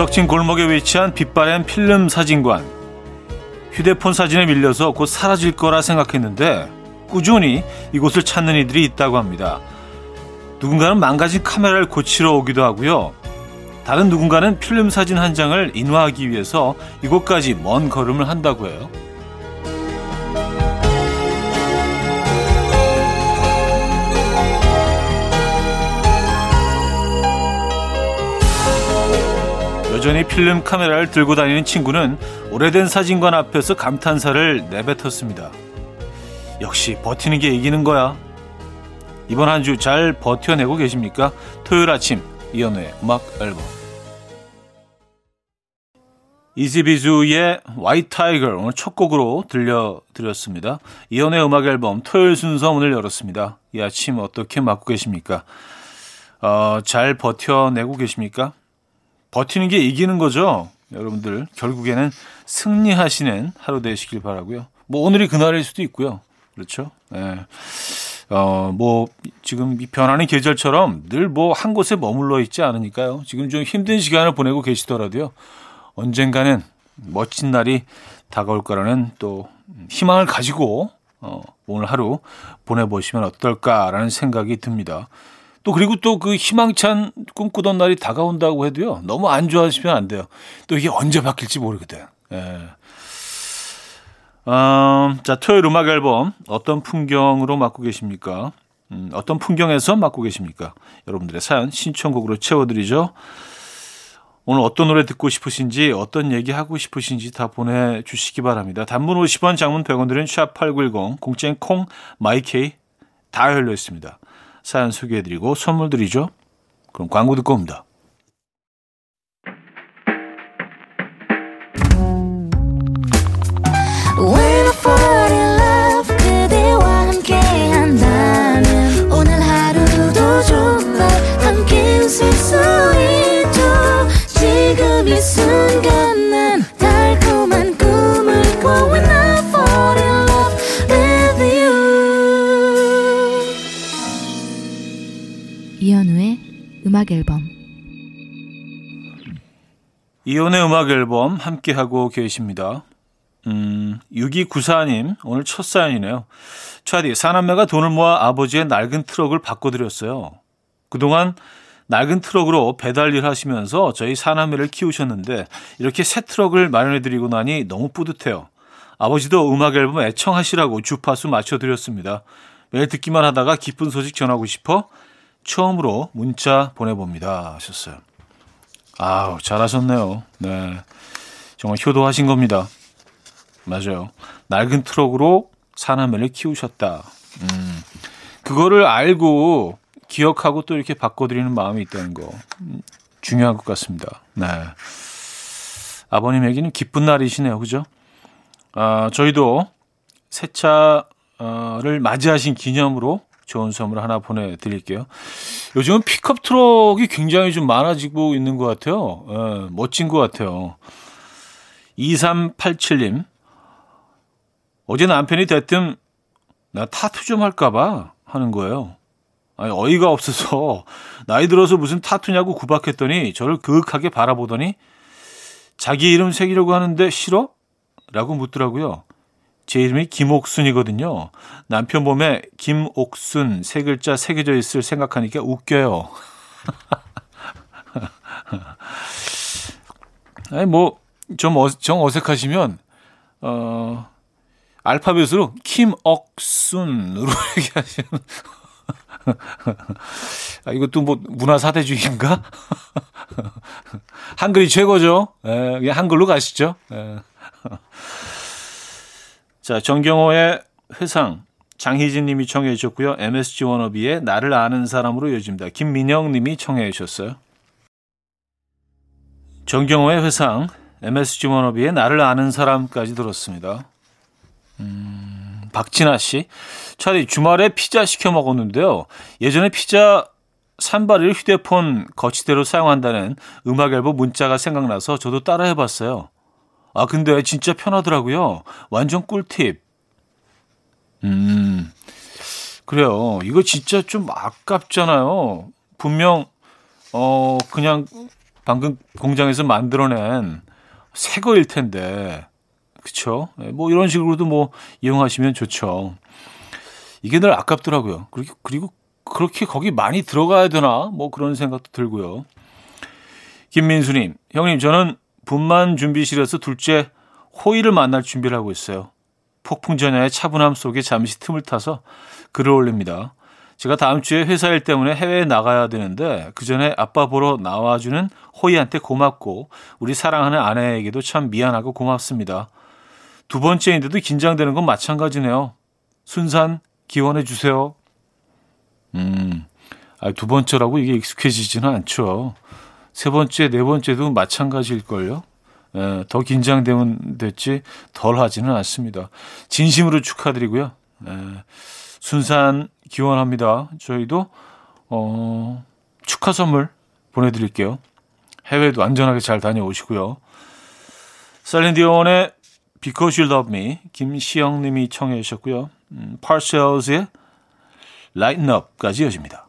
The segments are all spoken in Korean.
구석진 골목에 위치한 빛바랜 필름 사진관. 휴대폰 사진에 밀려서 곧 사라질 거라 생각했는데 꾸준히 이곳을 찾는 이들이 있다고 합니다. 누군가는 망가진 카메라를 고치러 오기도 하고요. 다른 누군가는 필름 사진 한 장을 인화하기 위해서 이곳까지 먼 걸음을 한다고 해요. 여전히 필름 카메라를 들고 다니는 친구는 오래된 사진관 앞에서 감탄사를 내뱉었습니다. 역시 버티는 게 이기는 거야. 이번 한 주 잘 버텨내고 계십니까? 토요일 아침 이현우의 음악 앨범 Izzy Bizu의 White Tiger 오늘 첫 곡으로 들려드렸습니다. 이현우의 음악 앨범 토요일 순서 문을 열었습니다. 이 아침 어떻게 맞고 계십니까? 어, 잘 버텨내고 계십니까? 버티는 게 이기는 거죠. 여러분들 결국에는 승리하시는 하루 되시길 바라고요. 뭐 오늘이 그날일 수도 있고요. 그렇죠? 네. 어, 뭐, 지금 변하는 계절처럼 늘 뭐 한 곳에 머물러 있지 않으니까요. 지금 좀 힘든 시간을 보내고 계시더라도요. 언젠가는 멋진 날이 다가올 거라는 또 희망을 가지고 어, 오늘 하루 보내보시면 어떨까라는 생각이 듭니다. 또 그리고 또 그 희망찬 꿈꾸던 날이 다가온다고 해도요. 너무 안 좋아하시면 안 돼요. 또 이게 언제 바뀔지 모르거든. 예. 음, 자, 토요일 음악 앨범 어떤 풍경으로 맡고 계십니까? 음, 어떤 풍경에서 맡고 계십니까? 여러분들의 사연 신청곡으로 채워드리죠. 오늘 어떤 노래 듣고 싶으신지 어떤 얘기 하고 싶으신지 다 보내주시기 바랍니다. 단문 50원, 장문 100원 들은 샵8910, 공짜인 콩, 마이케이 다 열려 있습니다. 사연 소개해드리고 선물 드리죠. 그럼 광고 듣고 옵니다. 음악 앨범 이혼의 음악 앨범 함께하고 계십니다. 음, 6294님, 오늘 첫 사연이네요. 차디, 사남매가 돈을 모아 아버지의 낡은 트럭을 바꿔드렸어요. 그동안 낡은 트럭으로 배달 일 하시면서 저희 사남매를 키우셨는데, 이렇게 새 트럭을 마련해드리고 나니 너무 뿌듯해요. 아버지도 음악 앨범 애청하시라고 주파수 맞춰드렸습니다. 매일 듣기만 하다가 기쁜 소식 전하고 싶어 처음으로 문자 보내봅니다. 하셨어요. 아우, 잘하셨네요. 네. 정말 효도하신 겁니다. 맞아요. 낡은 트럭으로 사나매를 키우셨다. 음, 그거를 알고 기억하고 또 이렇게 바꿔드리는 마음이 있다는 거. 음, 중요한 것 같습니다. 네. 아버님에게는 기쁜 날이시네요. 그죠? 아, 저희도 새 차를 맞이하신 기념으로 좋은 선물 하나 보내드릴게요. 요즘은 픽업 트럭이 굉장히 좀 많아지고 있는 것 같아요. 예, 멋진 것 같아요. 2387님. 어제 남편이 대뜸 나 타투 좀 할까봐 하는 거예요. 아니, 어이가 없어서 나이 들어서 무슨 타투냐고 구박했더니 저를 그윽하게 바라보더니 자기 이름 새기려고 하는데 싫어? 라고 묻더라고요. 제 이름이 김옥순이거든요. 남편 몸에 김옥순 세 글자 새겨져 있을 생각하니까 웃겨요. 아니 뭐좀 어, 정 어색하시면 어 알파벳으로 김억순으로 얘기하시는 아, 이것도 뭐 문화 사대주의인가? 한글이 최고죠. 예, 그냥 한글로 가시죠. 예. 자, 정경호의 회상. 장희진 님이 청해 주셨고요. MSG 워너비의 나를 아는 사람으로 이어집니다. 김민영 님이 청해 주셨어요. 정경호의 회상, MSG 워너비의 나를 아는 사람까지 들었습니다. 음, 박진아 씨. 차라리 주말에 피자 시켜 먹었는데요. 예전에 피자 산발을 휴대폰 거치대로 사용한다는 음악 앨범 문자가 생각나서 저도 따라 해봤어요. 아, 근데 진짜 편하더라고요. 완전 꿀팁. 음, 그래요. 이거 진짜 좀 아깝잖아요. 분명, 어, 그냥 방금 공장에서 만들어낸 새 거일 텐데. 그쵸? 예, 뭐 이런 식으로도 뭐 이용하시면 좋죠. 이게 늘 아깝더라고요. 그리고, 그리고 그렇게 거기 많이 들어가야 되나? 뭐 그런 생각도 들고요. 김민수님, 형님, 저는 분만 준비실에서 둘째 호의를 만날 준비를 하고 있어요. 폭풍전야의 차분함 속에 잠시 틈을 타서 글을 올립니다. 제가 다음 주에 회사 일 때문에 해외에 나가야 되는데 그 전에 아빠 보러 나와주는 호이한테 고맙고 우리 사랑하는 아내에게도 참 미안하고 고맙습니다. 두 번째인데도 긴장되는 건 마찬가지네요. 순산 기원해 주세요. 음, 아, 두 번째라고 이게 익숙해지지는 않죠. 세 번째, 네 번째도 마찬가지일걸요. 예, 더 긴장되면 됐지 덜 하지는 않습니다. 진심으로 축하드리고요. 예, 순산 기원합니다. 저희도 어, 축하 선물 보내드릴게요. 해외도 안전하게 잘 다녀오시고요. 셀린디온의 Because You Love Me 김시영 님이 청해 주셨고요. 음, Parcels의 Lighten Up까지 이어집니다.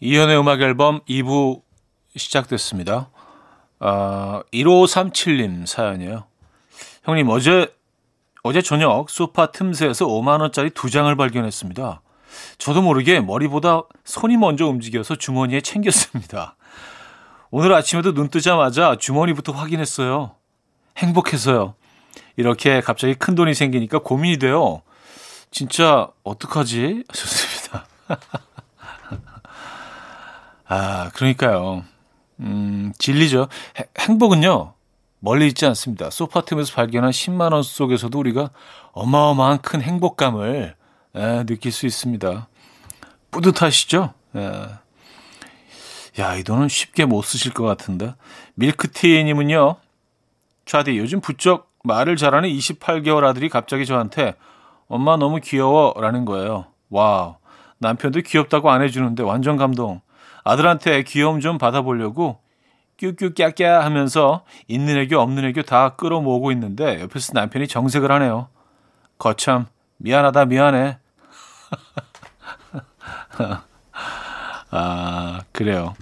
이현우의 음악 앨범 2부 시작됐습니다. 아, 1537님 사연이에요. 형님, 어제 어제 저녁 소파 틈새에서 5만 원짜리 두 장을 발견했습니다. 저도 모르게 머리보다 손이 먼저 움직여서 주머니에 챙겼습니다. 오늘 아침에도 눈 뜨자마자 주머니부터 확인했어요. 행복해서요. 이렇게 갑자기 큰 돈이 생기니까 고민이 돼요. 진짜 어떡하지? 좋습니다. 아, 그러니까요. 음, 진리죠. 행복은요. 멀리 있지 않습니다. 소파 틈에서 발견한 10만 원 속에서도 우리가 어마어마한 큰 행복감을 에, 느낄 수 있습니다. 뿌듯하시죠? 에. 야, 이 돈은 쉽게 못 쓰실 것 같은데. 밀크티님은요, 좌디, 요즘 부쩍 말을 잘하는 28개월 아들이 갑자기 저한테 엄마 너무 귀여워 라는 거예요. Wow. 남편도 귀엽다고 안 해주는데 완전 감동. 아들한테 귀여움 좀 받아보려고 뀨뀨깍깍 하면서 있는 애교 없는 애교 다 끌어모으고 있는데 옆에서 남편이 정색을 하네요. 거참 미안하다 미안해. 아 그래요.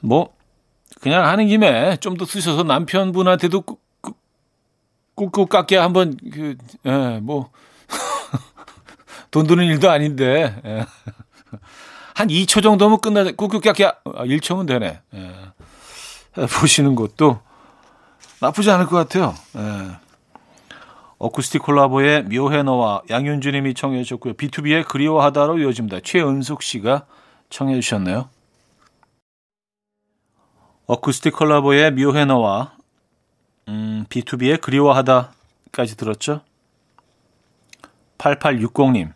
뭐 그냥 하는 김에 좀 더 쓰셔서 남편분한테도 꾹꾹 깎게 한번 그뭐 돈 드는 일도 아닌데 예. 한 2초 정도면 끝나자. 꾹꾹 깍깍. 아, 1초면 되네. 예. 보시는 것도 나쁘지 않을 것 같아요. 예. 어쿠스틱 콜라보의 묘해 너와 양윤주님이 청해 주셨고요. B2B의 그리워하다로 이어집니다. 최은숙 씨가 청해 주셨네요. 어쿠스틱 콜라보의 묘해 너와 음, B2B의 그리워하다까지 들었죠. 8860님.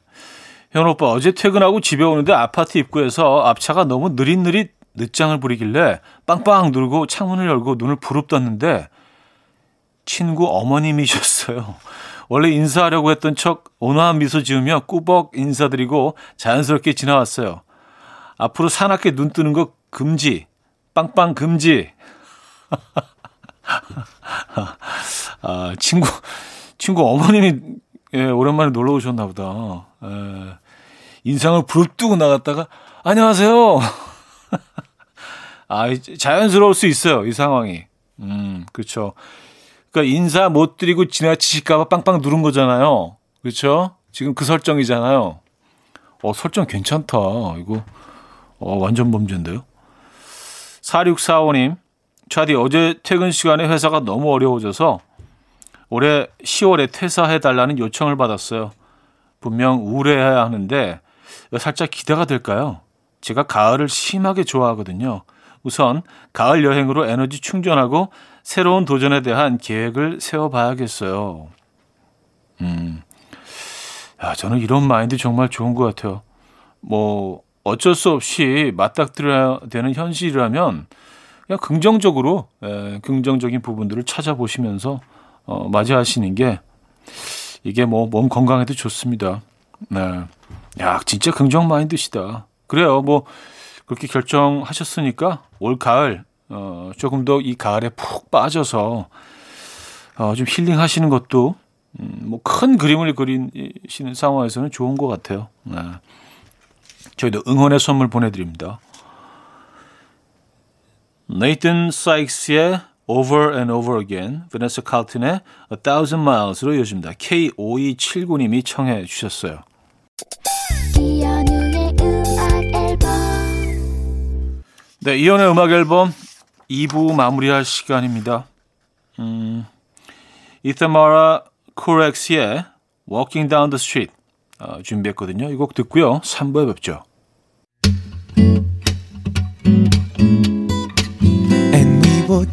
현 오빠 어제 퇴근하고 집에 오는데 아파트 입구에서 앞차가 너무 느릿느릿 늦장을 부리길래 빵빵 누르고 창문을 열고 눈을 부릅떴는데 친구 어머님이셨어요. 원래 인사하려고 했던 척 온화한 미소 지으며 꾸벅 인사드리고 자연스럽게 지나왔어요. 앞으로 사납게 눈 뜨는 거 금지. 빵빵 금지. 아, 친구, 친구 어머님이 예, 오랜만에 놀러 오셨나 보다. 예, 인상을 부릅뜨고 나갔다가 안녕하세요. 아, 자연스러울 수 있어요. 이 상황이. 음, 그렇죠. 그러니까 인사 못 드리고 지나치실까봐 빵빵 누른 거잖아요. 그렇죠? 지금 그 설정이잖아요. 어, 설정 괜찮다. 이거 어, 완전 범죄인데요. 4645님, 차디 어제 퇴근 시간에 회사가 너무 어려워져서 올해 10월에 퇴사해달라는 요청을 받았어요. 분명 우울해야 하는데 살짝 기대가 될까요? 제가 가을을 심하게 좋아하거든요. 우선 가을 여행으로 에너지 충전하고 새로운 도전에 대한 계획을 세워봐야겠어요. 음, 야, 저는 이런 마인드 정말 좋은 것 같아요. 뭐, 어쩔 수 없이 맞닥뜨려야 되는 현실이라면 그냥 긍정적으로 에, 긍정적인 부분들을 찾아보시면서 어, 맞이하시는 게 이게 뭐 몸 건강에도 좋습니다. 네. 야, 진짜 긍정 마인드시다. 그래요. 뭐 그렇게 결정하셨으니까 올 가을 어, 조금 더 이 가을에 푹 빠져서 어, 좀 힐링하시는 것도 음, 뭐큰 그림을 그리시는 상황에서는 좋은 것 같아요. 네. 저희도 응원의 선물 보내드립니다. 네이튼 사이크스의 Over and Over Again, 베네스 칼튼의 A Thousand Miles로 이어집니다. K5279님이 청해 주셨어요. 네, 이연의 음악 앨범 2부 마무리할 시간입니다. 음, 이타마라 코렉스의 Walking Down the Street 어, 준비했거든요. 이 곡 듣고요. 3부에 뵙죠.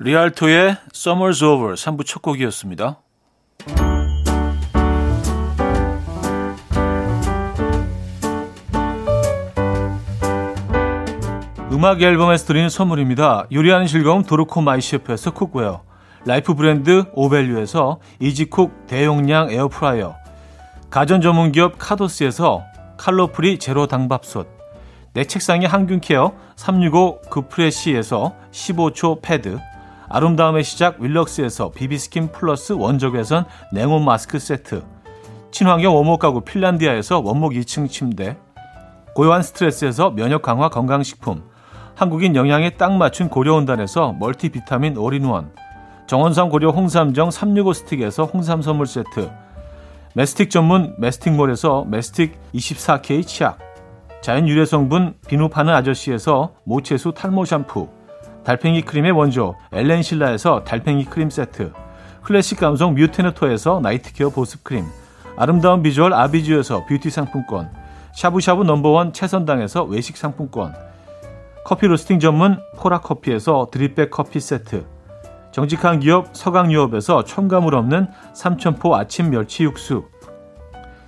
리알토의 Summer's Over 3부 첫 곡이었습니다. 음악 앨범에서 드리는 선물입니다. 요리하는 즐거움 도르코 마이셰프에서 cookware life 브랜드 오벨류에서 이지쿡 대용량 에어프라이어 가전 전문 기업 카도스에서 칼로프리 제로 당밥솥 내 책상의 항균care 365 그프레시에서 15초 패드 아름다움의 시작 윌럭스에서 비비스킨 플러스 원적외선 냉온 마스크 세트. 친환경 원목 가구 핀란디아에서 원목 2층 침대. 고요한 스트레스에서 면역 강화 건강식품. 한국인 영양에 딱 맞춘 고려은단에서 멀티비타민 올인원. 정원삼 고려 홍삼정 365 스틱에서 홍삼 선물 세트. 매스틱 전문 매스틱몰에서 매스틱 24K 치약. 자연 유래 성분 비누 파는 아저씨에서 모체수 탈모 샴푸 달팽이 크림의 원조 엘렌실라에서 달팽이 크림 세트 클래식 감성 뮤테너토에서 night care 보습 크림 아름다운 비주얼 아비주에서 뷰티 상품권 샤브샤브 number one 채선당에서 외식 상품권 커피 로스팅 전문 포라커피에서 drip bag 커피 세트 정직한 기업 서강유업에서 첨가물 없는 삼천포 아침 멸치 육수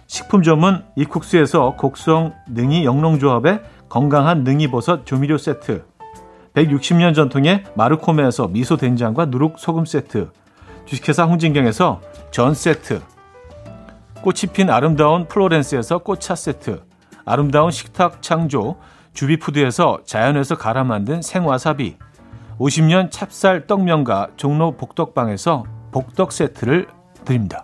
식품 전문 이쿡스에서 곡성 능이 영농조합의 건강한 능이버섯 조미료 세트 160년 전통의 마르코메에서 미소 된장과 누룩 소금 세트 주식회사 홍진경에서 전 세트 꽃이 핀 아름다운 플로렌스에서 꽃차 세트 아름다운 식탁 창조 주비푸드에서 자연에서 갈아 만든 생와사비 50년 찹쌀 떡면과 종로 복덕방에서 복덕 세트를 드립니다.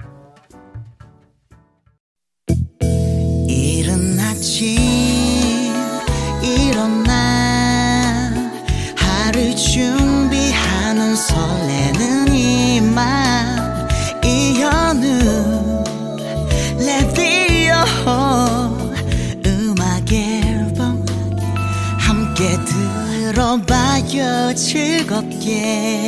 들어봐요 즐겁게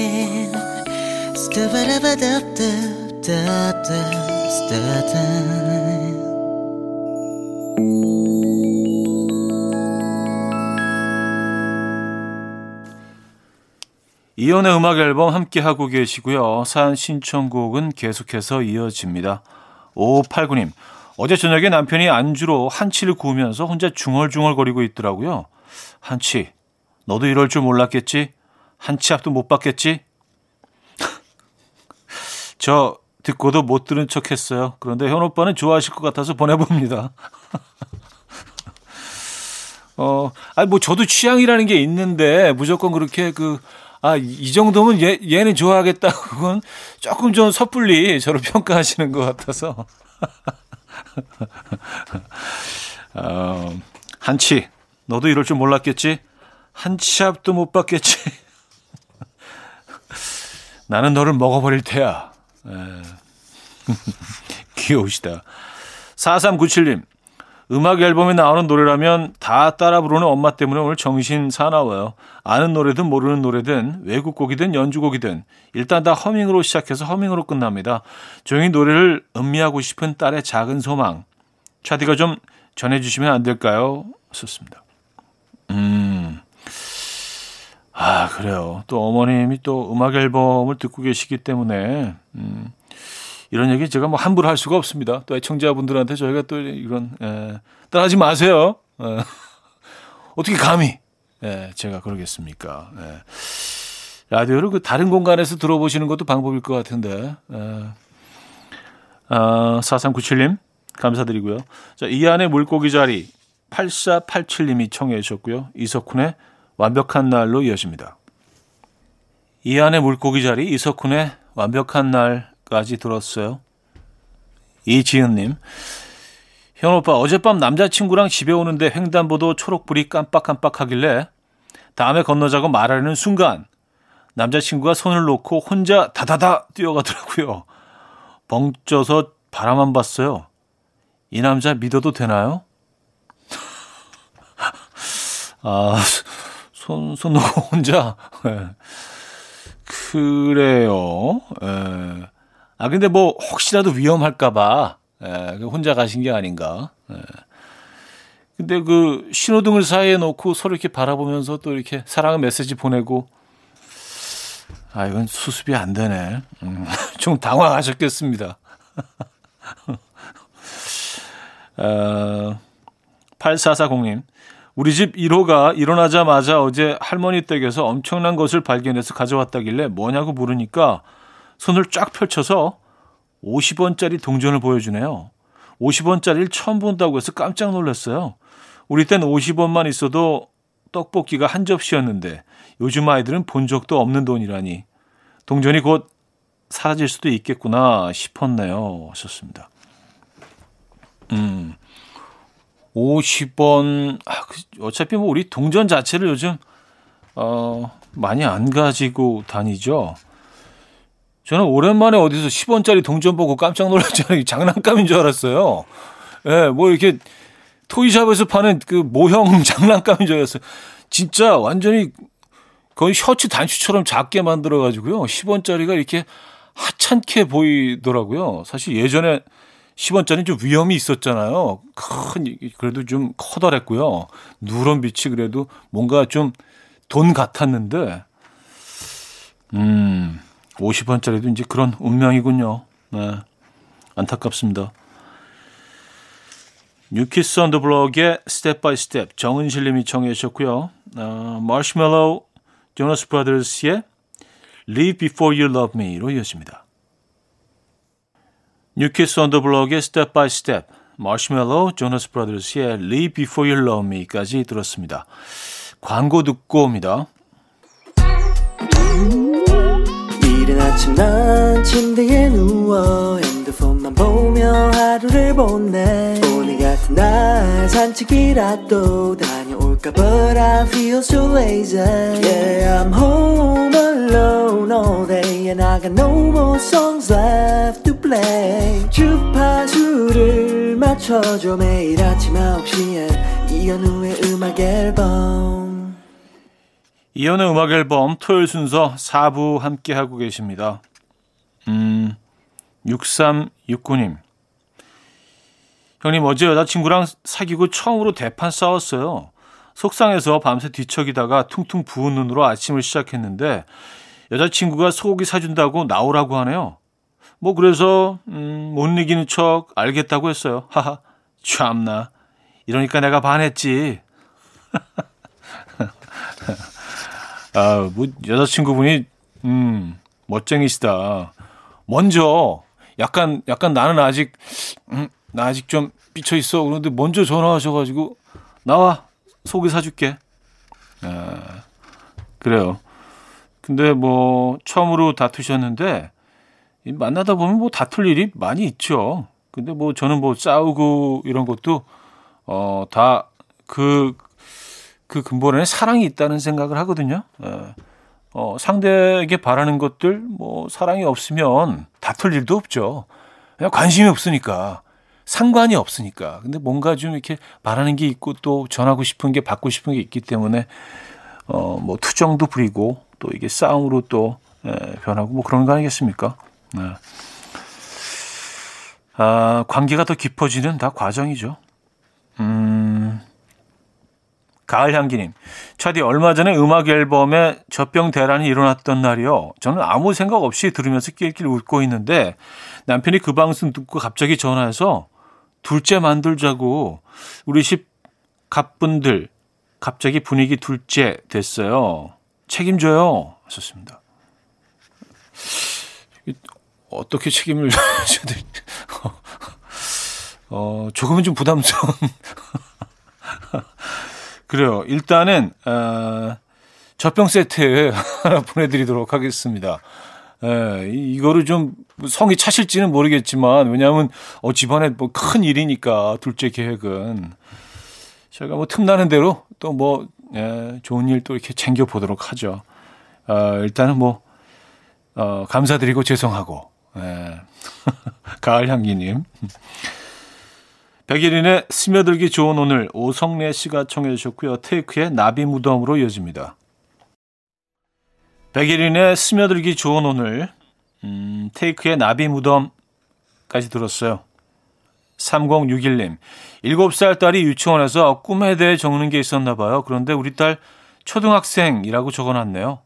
이연의 음악 앨범 함께 하고 계시고요. 사연 신청곡은 계속해서 이어집니다. 5589님, 어제 저녁에 남편이 안주로 한치를 구우면서 혼자 중얼중얼거리고 있더라고요. 한치, 너도 이럴 줄 몰랐겠지? 한 치 앞도 못 봤겠지? 저 듣고도 못 들은 척 했어요. 그런데 현 오빠는 좋아하실 것 같아서 보내봅니다. 어, 아니, 뭐, 저도 취향이라는 게 있는데, 무조건 그렇게 그, 아, 이 정도면 얘, 얘는 좋아하겠다. 그건 조금 좀 섣불리 저를 평가하시는 것 같아서. 어, 한치, 너도 이럴 줄 몰랐겠지? 한 치 앞도 못 봤겠지? 나는 너를 먹어버릴 테야. 에. 귀여우시다. 4397님, 음악 앨범에 나오는 노래라면 다 따라 부르는 엄마 때문에 오늘 정신 사나워요. 아는 노래든 모르는 노래든 외국 곡이든 연주곡이든 일단 다 허밍으로 시작해서 허밍으로 끝납니다. 조용히 노래를 음미하고 싶은 딸의 작은 소망. 차디가 좀 전해주시면 안 될까요? 썼습니다. 음. 아, 그래요. 또 어머님이 또 음악 앨범을 듣고 계시기 때문에, 음, 이런 얘기 제가 뭐 함부로 할 수가 없습니다. 또 애청자분들한테 저희가 또 이런 에, 따라하지 마세요. 에, 어떻게 감히 에, 제가 그러겠습니까? 에. 라디오를 그 다른 공간에서 들어보시는 것도 방법일 것 같은데. 에. 아, 4397님 감사드리고요. 자, 이 안에 물고기 자리 8487님이 청해 주셨고요. 이석훈의 완벽한 날로 이어집니다. 이 안에 물고기 자리 이석훈의 완벽한 날 까지 들었어요. 이지은님. 현 오빠, 어젯밤 남자친구랑 집에 오는데 횡단보도 초록불이 깜빡깜빡하길래 다음에 건너자고 말하는 순간 남자친구가 손을 놓고 혼자 다다다 뛰어가더라고요. 벙쪄서 바라만 봤어요. 이 남자 믿어도 되나요? 아, 손, 손 놓고 혼자. 네. 그래요. 예. 아, 근데 뭐, 혹시라도 위험할까봐, 예, 그 혼자 가신 게 아닌가. 예. 근데 그 신호등을 사이에 놓고 서로 이렇게 바라보면서 또 이렇게 사랑의 메시지 보내고, 아, 이건 수습이 안 되네. 음, 좀 당황하셨겠습니다. 어, 8440님. 우리 집 1호가 일어나자마자 어제 할머니 댁에서 엄청난 것을 발견해서 가져왔다길래 뭐냐고 물으니까 손을 쫙 펼쳐서 50원짜리 동전을 보여주네요. 50원짜리를 처음 본다고 해서 깜짝 놀랐어요. 우리 땐 50원만 있어도 떡볶이가 한 접시였는데 요즘 아이들은 본 적도 없는 돈이라니 동전이 곧 사라질 수도 있겠구나 싶었네요. 하셨습니다. 음, 50원, 아, 그, 어차피 뭐 우리 동전 자체를 요즘, 어, 많이 안 가지고 다니죠. 저는 오랜만에 어디서 10원짜리 동전 보고 깜짝 놀랐잖아요. 장난감인 줄 알았어요. 예, 네, 뭐 이렇게 토이샵에서 파는 그 모형 장난감인 줄 알았어요. 진짜 완전히 거의 셔츠 단추처럼 작게 만들어가지고요. 10원짜리가 이렇게 하찮게 보이더라고요. 사실 예전에 10원짜리 좀 위험이 있었잖아요. 큰, 그래도 좀 커다랬고요. 누런 빛이 그래도 뭔가 좀 돈 같았는데, 음, 50원짜리도 이제 그런 운명이군요. 네. 안타깝습니다. New Kids on the Block의 Step by Step 정은실 님이 청해 주셨고요. 어, 마시멜로 조너스 브라더스의 Live Before You Love Me로 이어집니다. 뉴키스 언더 블럭의 스텝 바이 스텝 마시멜로 조너스 브라더스의 Live Before You Love Me까지 들었습니다. 광고 듣고 옵니다. 이른 아침 난 침대에 누워 핸드폰만 보며 하루를 보내 오늘 같은 날 산책이라도 다 녀올까 But I feel so lazy Yeah I'm home alone all day And I got no more songs left to play 주파수를 맞춰줘 매일 아침 9시에 이현우의 음악 앨범 이연의 음악 앨범 토요일 순서 4부 함께 하고 계십니다. 음, 6369님. 형님, 어제 여자친구랑 사귀고 처음으로 대판 싸웠어요. 속상해서 밤새 뒤척이다가 퉁퉁 부은 눈으로 아침을 시작했는데 여자친구가 소고기 사준다고 나오라고 하네요. 뭐 그래서 음, 못 이기는 척 알겠다고 했어요. 하하, 참나. 이러니까 내가 반했지. 아, 뭐 여자친구분이 음, 멋쟁이시다. 먼저 약간 약간 나는 아직 음, 나 아직 좀 삐쳐 있어. 그런데 먼저 전화하셔 가지고 나와. 소개 사줄게. 아, 그래요. 근데 뭐 처음으로 다투셨는데 만나다 보면 뭐 다툴 일이 많이 있죠. 근데 뭐 저는 뭐 싸우고 이런 것도 어다그 그 근본에 사랑이 있다는 생각을 하거든요. 예. 어, 상대에게 바라는 것들, 뭐, 사랑이 없으면 다툴 일도 없죠. 그냥 관심이 없으니까. 상관이 없으니까. 근데 뭔가 좀 이렇게 바라는 게 있고 또 전하고 싶은 게 받고 싶은 게 있기 때문에 어, 뭐 투정도 부리고 또 이게 싸움으로 또 예, 변하고 뭐 그런 거 아니겠습니까? 네. 아, 관계가 더 깊어지는 다 과정이죠. 음, 가을 향기님, 차디 얼마 전에 음악 앨범에 젖병 대란이 일어났던 날이요. 저는 아무 생각 없이 들으면서 낄낄 웃고 있는데 남편이 그 방송 듣고 갑자기 전화해서 둘째 만들자고 우리 집 갑분들 갑자기 분위기 둘째 됐어요. 책임져요. 하셨습니다. 어떻게 책임을 져야 될지. 어, 조금은 좀 부담스러운. 그래요. 일단은, 어, 젖병 세트 하나 보내드리도록 하겠습니다. 예, 이거를 좀 성이 차실지는 모르겠지만 왜냐하면 어 집안에 뭐 큰 일이니까 둘째 계획은 제가 뭐 틈나는 대로 또 뭐 예, 좋은 일 또 이렇게 챙겨 보도록 하죠. 어, 일단은 뭐 어, 감사드리고 죄송하고 예. 가을 향기님. 백일인의 스며들기 좋은 오늘 오성래 씨가 청해 주셨고요. 테이크의 나비 무덤으로 이어집니다. 백일인의 스며들기 좋은 오늘, 음, 테이크의 나비 무덤까지 들었어요. 3061님, 7살 딸이 유치원에서 꿈에 대해 적는 게 있었나 봐요. 그런데 우리 딸 초등학생이라고 적어놨네요.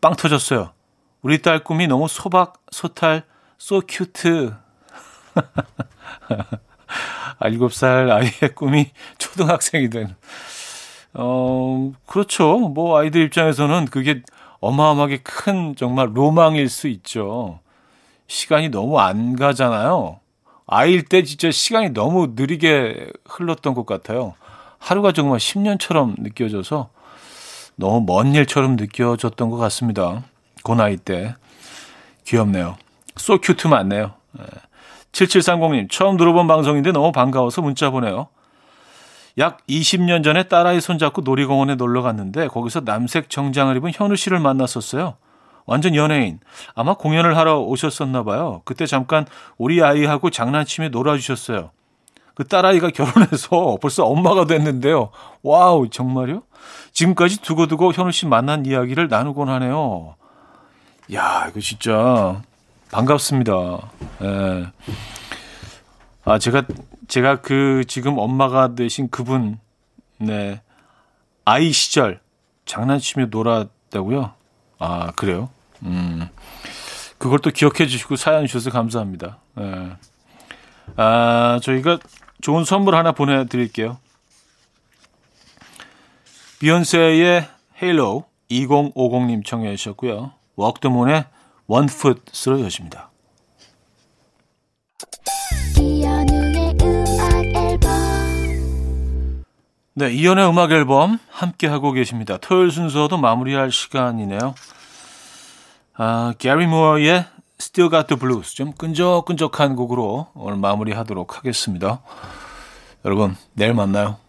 빵 터졌어요. 우리 딸 꿈이 너무 소박, 소탈, so cute. 아, 7살 아이의 꿈이 초등학생이 되는. 어, 그렇죠. 뭐 아이들 입장에서는 그게 어마어마하게 큰 정말 로망일 수 있죠. 시간이 너무 안 가잖아요. 아이일 때 진짜 시간이 너무 느리게 흘렀던 것 같아요. 하루가 정말 10년처럼 느껴져서 너무 먼 일처럼 느껴졌던 것 같습니다. 그 나이 때. 귀엽네요. 소 큐트 맞네요. 7730님, 처음 들어본 방송인데 너무 반가워서 문자 보내요. 약 20년 전에 딸아이 손잡고 놀이공원에 놀러 갔는데 거기서 남색 정장을 입은 현우 씨를 만났었어요. 완전 연예인. 아마 공연을 하러 오셨었나 봐요. 그때 잠깐 우리 아이하고 장난치며 놀아주셨어요. 그 딸아이가 결혼해서 벌써 엄마가 됐는데요. Wow, 정말요? 지금까지 두고두고 현우 씨 만난 이야기를 나누곤 하네요. 야, 이거 진짜 반갑습니다. 예. 아, 제가 제가 그 지금 엄마가 되신 그분 네 아이 시절 장난치며 놀았다고요? 아 그래요? 음 그걸 또 기억해 주시고 사연 주셔서 감사합니다. 네. 아 저희가 좋은 선물 하나 보내드릴게요. 비욘세의 Halo 2050님 청해 주셨고요. 워크드문의 원풋으로 여십니다. 네, 이현우의 음악 앨범 함께 하고 계십니다. 토요일 순서도 마무리할 시간이네요. 아, 게리 무어의 Still Got the Blues 좀 끈적끈적한 곡으로 오늘 마무리하도록 하겠습니다. 여러분, 내일 만나요.